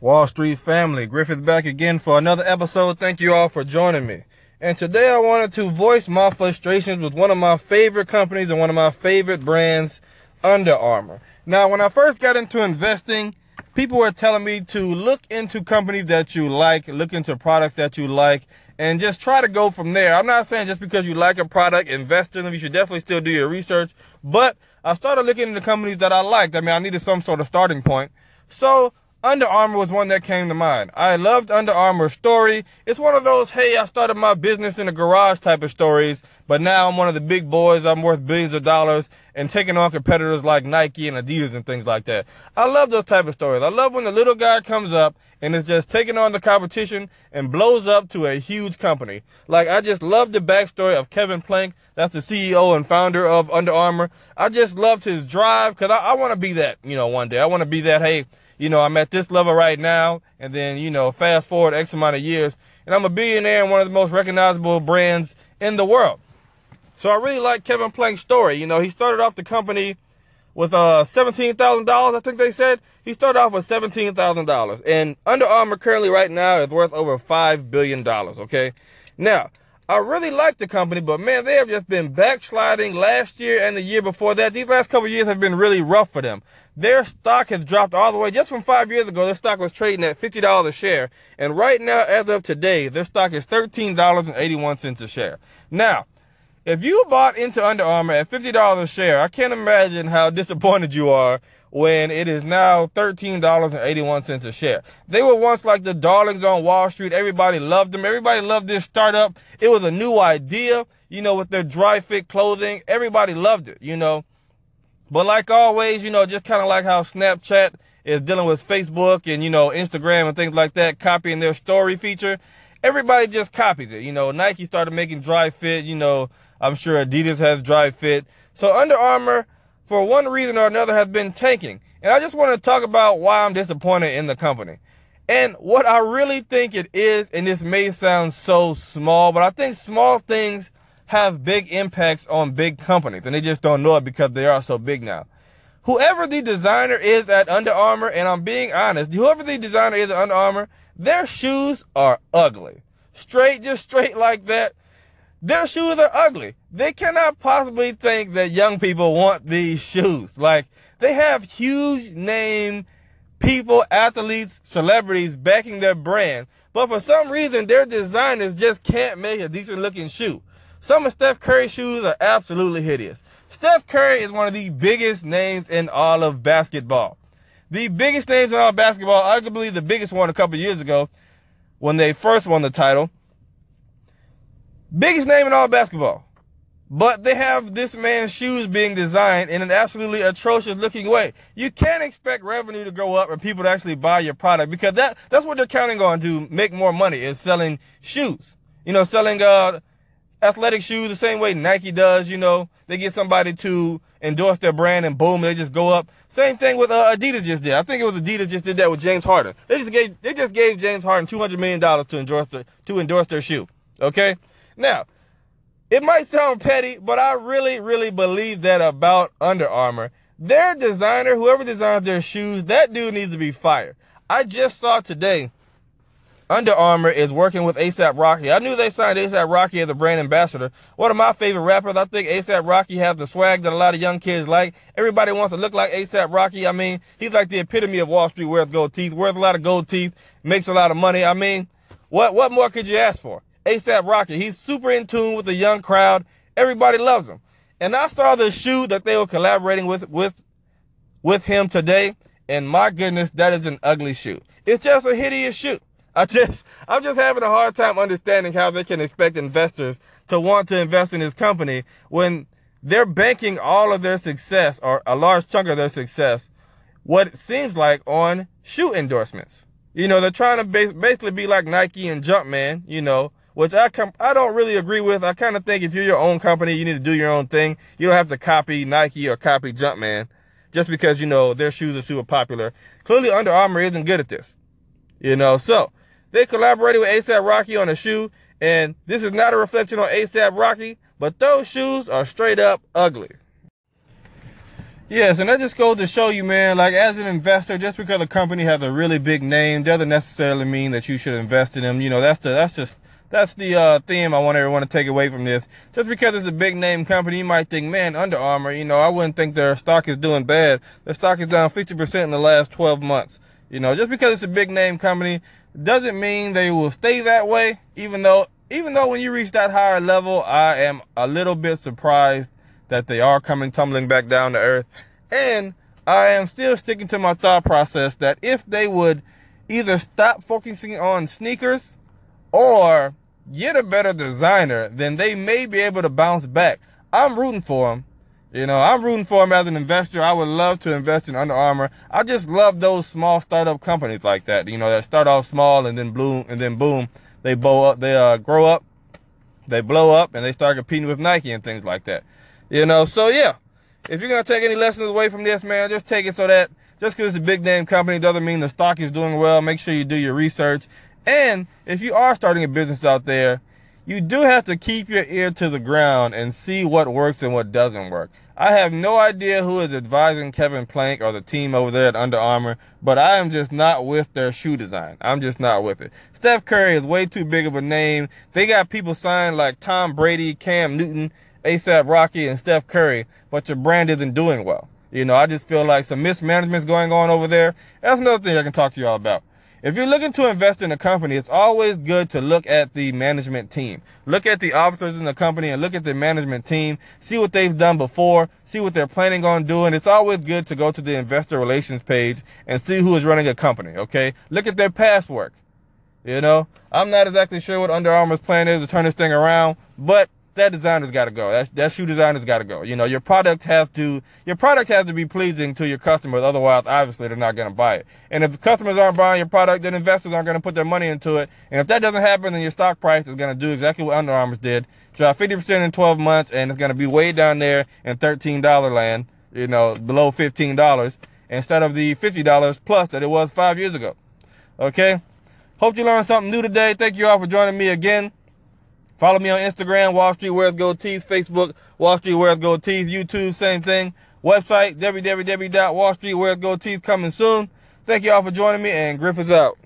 Wall Street family, Griffith back again for another episode. Thank you all for joining me. And today I wanted to voice my frustrations with one of my favorite companies and one of my favorite brands, Under Armour. Now, when I first got into investing, people were telling me to look into companies that you like, look into products that you like, and just try to go from there. I'm not saying just because you like a product, invest in them. You should definitely still do your research. But I started looking into companies that I liked. I mean, I needed some sort of starting point. So under Armour was one that came to mind. I loved Under Armour's story. It's one of those, hey, I started my business in a garage type of stories, but now I'm one of the big boys. I'm worth billions of dollars and taking on competitors like Nike and Adidas and things like that. I love those type of stories. I love when the little guy comes up and is just taking on the competition and blows up to a huge company. Like, I just love the backstory of Kevin Plank. That's the CEO and founder of Under Armour. I just loved his drive because I, I want to be that, you know, one day. I want to be that, hey, you know, I'm at this level right now, and then, you know, fast forward X amount of years, and I'm a billionaire and one of the most recognizable brands in the world. So I really like Kevin Plank's story. You know, he started off the company with uh $17,000, I think they said. He started off with $17,000. And Under Armour currently right now is worth over $5 billion, okay? Now, I really like the company, but man, they have just been backsliding last year and the year before that. These last couple years have been really rough for them. Their stock has dropped all the way. Just from five years ago, their stock was trading at $50 a share. And right now, as of today, their stock is $13.81 a share. Now, if you bought into Under Armour at $50 a share, I can't imagine how disappointed you are when it is now $13.81 a share. They were once like the darlings on Wall Street. Everybody loved them. Everybody loved this startup. It was a new idea, you know, with their dry fit clothing. Everybody loved it, you know. But like always, you know, just kind of like how Snapchat is dealing with Facebook and, you know, Instagram and things like that, copying their story feature. Everybody just copies it. You know, Nike started making dry fit. You know, I'm sure Adidas has dry fit. So Under Armour, for one reason or another has been tanking. And I just want to talk about why I'm disappointed in the company. And what I really think it is, and this may sound so small, but I think small things have big impacts on big companies and they just don't know it because they are so big now. Whoever the designer is at Under Armour, and I'm being honest, whoever the designer is at Under Armour, their shoes are ugly. Straight, just straight like that. Their shoes are ugly. They cannot possibly think that young people want these shoes. Like, they have huge name people, athletes, celebrities backing their brand. But for some reason, their designers just can't make a decent looking shoe. Some of Steph Curry's shoes are absolutely hideous. Steph Curry is one of the biggest names in all of basketball. The biggest names in all basketball, arguably the biggest one a couple years ago when they first won the title, Biggest name in all basketball. But they have this man's shoes being designed in an absolutely atrocious looking way. You can't expect revenue to go up and people to actually buy your product because that, that's what they're counting on to make more money is selling shoes. You know, selling, uh, athletic shoes the same way Nike does, you know, they get somebody to endorse their brand and boom, they just go up. Same thing with uh, Adidas just did. I think it was Adidas just did that with James Harden. They just gave, they just gave James Harden $200 million to endorse, the, to endorse their shoe. Okay. Now, it might sound petty, but I really, really believe that about Under Armour. Their designer, whoever designs their shoes, that dude needs to be fired. I just saw today Under Armour is working with ASAP Rocky. I knew they signed ASAP Rocky as a brand ambassador. One of my favorite rappers. I think ASAP Rocky has the swag that a lot of young kids like. Everybody wants to look like ASAP Rocky. I mean, he's like the epitome of Wall Street, wears gold teeth, wears a lot of gold teeth, makes a lot of money. I mean, what, what more could you ask for? ASAP Rocky. He's super in tune with the young crowd. Everybody loves him. And I saw the shoe that they were collaborating with with with him today, and my goodness, that is an ugly shoe. It's just a hideous shoe. I just I'm just having a hard time understanding how they can expect investors to want to invest in his company when they're banking all of their success or a large chunk of their success, what it seems like on shoe endorsements. You know, they're trying to basically be like Nike and Jumpman, you know, which I com- I don't really agree with. I kind of think if you're your own company, you need to do your own thing. You don't have to copy Nike or copy Jumpman just because, you know, their shoes are super popular. Clearly Under Armour isn't good at this. You know, so they collaborated with ASAP Rocky on a shoe, and this is not a reflection on ASAP Rocky, but those shoes are straight up ugly. Yes, and that just goes to show you, man, like as an investor, just because a company has a really big name doesn't necessarily mean that you should invest in them. You know, that's the that's just that's the uh, theme I want everyone to take away from this. Just because it's a big name company, you might think, man, Under Armour, you know, I wouldn't think their stock is doing bad. Their stock is down 50% in the last 12 months. You know, just because it's a big name company doesn't mean they will stay that way, even though even though when you reach that higher level, I am a little bit surprised that they are coming tumbling back down to earth. And I am still sticking to my thought process that if they would either stop focusing on sneakers or get a better designer, then they may be able to bounce back. I'm rooting for them. You know, I'm rooting for him as an investor. I would love to invest in Under Armour. I just love those small startup companies like that. You know, that start off small and then bloom and then boom, they blow up, they uh, grow up, they blow up, and they start competing with Nike and things like that. You know, so yeah, if you're gonna take any lessons away from this, man, just take it so that just because it's a big name company doesn't mean the stock is doing well. Make sure you do your research. And if you are starting a business out there, you do have to keep your ear to the ground and see what works and what doesn't work. I have no idea who is advising Kevin Plank or the team over there at Under Armour, but I am just not with their shoe design. I'm just not with it. Steph Curry is way too big of a name. They got people signed like Tom Brady, Cam Newton, ASAP Rocky and Steph Curry, but your brand isn't doing well. You know, I just feel like some mismanagement's going on over there. That's another thing I can talk to y'all about. If you're looking to invest in a company, it's always good to look at the management team. Look at the officers in the company and look at the management team. See what they've done before. See what they're planning on doing. It's always good to go to the investor relations page and see who is running a company, okay? Look at their past work. You know, I'm not exactly sure what Under Armour's plan is to turn this thing around, but that designer's got to go. That that shoe designer's got to go. You know, your product has to your product has to be pleasing to your customers. Otherwise, obviously, they're not going to buy it. And if customers aren't buying your product, then investors aren't going to put their money into it. And if that doesn't happen, then your stock price is going to do exactly what Under Armour's did: drop 50% in 12 months, and it's going to be way down there in $13 land. You know, below $15 instead of the $50 plus that it was five years ago. Okay. Hope you learned something new today. Thank you all for joining me again. Follow me on Instagram, Wall Street Wears Gold Teeth, Facebook, Wall Street Wears Gold Teeth, YouTube, same thing. Website, www.wallstreetwearsgoldteeth coming soon. Thank you all for joining me, and Griff is out.